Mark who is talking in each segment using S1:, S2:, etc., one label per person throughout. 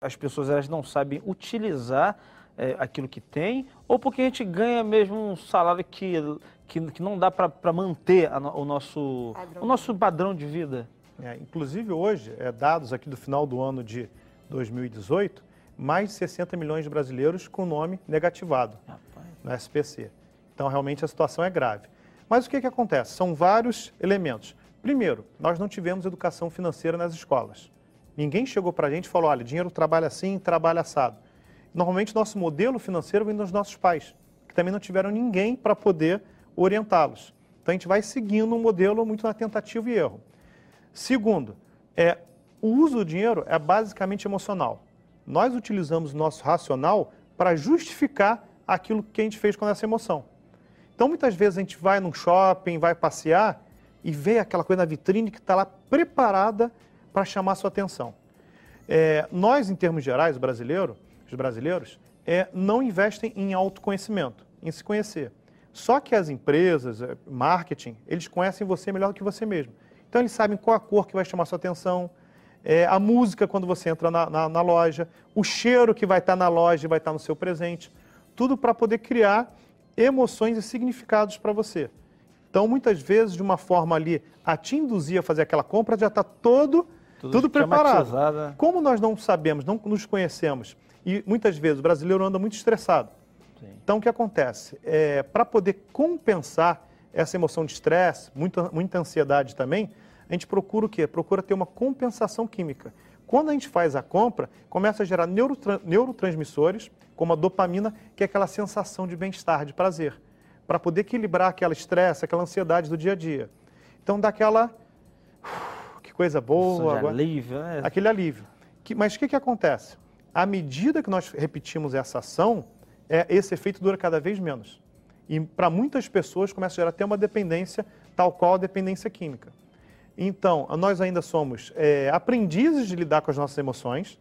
S1: as pessoas elas não sabem utilizar é, aquilo que tem, ou porque a gente ganha mesmo um salário que, que, que não dá para manter a, o, nosso, padrão. o nosso padrão de vida?
S2: É, inclusive hoje, é, dados aqui do final do ano de 2018, mais de 60 milhões de brasileiros com nome negativado Rapaz. no SPC. Então realmente a situação é grave. Mas o que, que acontece? São vários elementos. Primeiro, nós não tivemos educação financeira nas escolas. Ninguém chegou para a gente e falou: olha, dinheiro trabalha assim, trabalha assado. Normalmente, nosso modelo financeiro vem dos nossos pais, que também não tiveram ninguém para poder orientá-los. Então, a gente vai seguindo um modelo muito na tentativa e erro. Segundo, é, o uso do dinheiro é basicamente emocional. Nós utilizamos o nosso racional para justificar aquilo que a gente fez com essa emoção. Então, muitas vezes a gente vai num shopping, vai passear e vê aquela coisa na vitrine que está lá preparada para chamar sua atenção. É, nós, em termos gerais, brasileiro, os brasileiros, é, não investem em autoconhecimento, em se conhecer. Só que as empresas, é, marketing, eles conhecem você melhor do que você mesmo. Então, eles sabem qual a cor que vai chamar sua atenção, é, a música quando você entra na, na, na, loja, o cheiro que vai estar na loja e vai estar no seu presente. Tudo para poder criar emoções e significados para você. Então, muitas vezes, de uma forma ali, a te induzir a fazer aquela compra, já está todo, tudo, tudo preparado. Como nós não sabemos, não nos conhecemos, e muitas vezes o brasileiro anda muito estressado. Sim. Então, o que acontece? É, para poder compensar essa emoção de estresse, muita, muita ansiedade também, a gente procura o quê? Procura ter uma compensação química. Quando a gente faz a compra, começa a gerar neurotransmissores, como a dopamina, que é aquela sensação de bem-estar, de prazer para poder equilibrar aquela estresse, aquela ansiedade do dia a dia. Então dá aquela. Que coisa boa.
S1: Agora, alívio, né?
S2: Aquele alívio. Que, mas o que, que acontece? À medida que nós repetimos essa ação, é, esse efeito dura cada vez menos. E para muitas pessoas começa a gerar até uma dependência, tal qual a dependência química. Então, nós ainda somos é, aprendizes de lidar com as nossas emoções.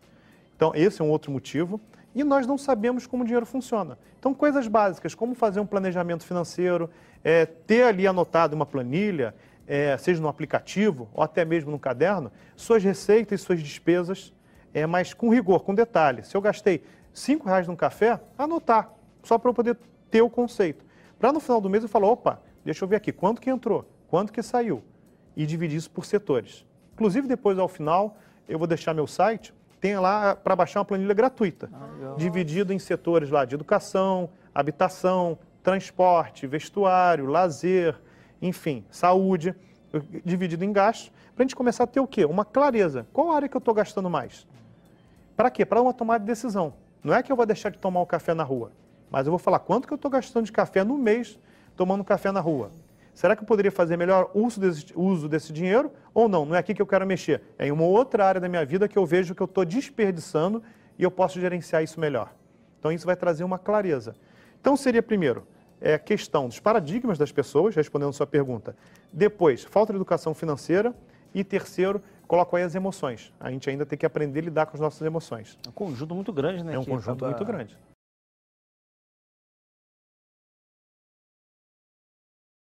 S2: Então, esse é um outro motivo e nós não sabemos como o dinheiro funciona. Então, coisas básicas, como fazer um planejamento financeiro, é, ter ali anotado uma planilha, é, seja no aplicativo ou até mesmo no caderno, suas receitas e suas despesas, é, mas com rigor, com detalhe. Se eu gastei cinco reais num café, anotar, só para eu poder ter o conceito. Para no final do mês eu falar, opa, deixa eu ver aqui, quanto que entrou, quanto que saiu, e dividir isso por setores. Inclusive, depois, ao final, eu vou deixar meu site, tem lá para baixar uma planilha gratuita, ah, dividido em setores lá de educação, habitação, transporte, vestuário, lazer, enfim, saúde, dividido em gastos, para a gente começar a ter o quê? Uma clareza. Qual área que eu estou gastando mais? Para quê? Para uma tomada de decisão. Não é que eu vou deixar de tomar o um café na rua, mas eu vou falar quanto que eu estou gastando de café no mês tomando café na rua. Será que eu poderia fazer melhor uso desse, uso desse dinheiro ou não? Não é aqui que eu quero mexer. É em uma outra área da minha vida que eu vejo que eu estou desperdiçando e eu posso gerenciar isso melhor. Então, isso vai trazer uma clareza. Então, seria primeiro é a questão dos paradigmas das pessoas, respondendo sua pergunta. Depois, falta de educação financeira. E terceiro, coloco aí as emoções. A gente ainda tem que aprender a lidar com as nossas emoções.
S1: É um conjunto muito grande, né?
S2: É um conjunto muito grande.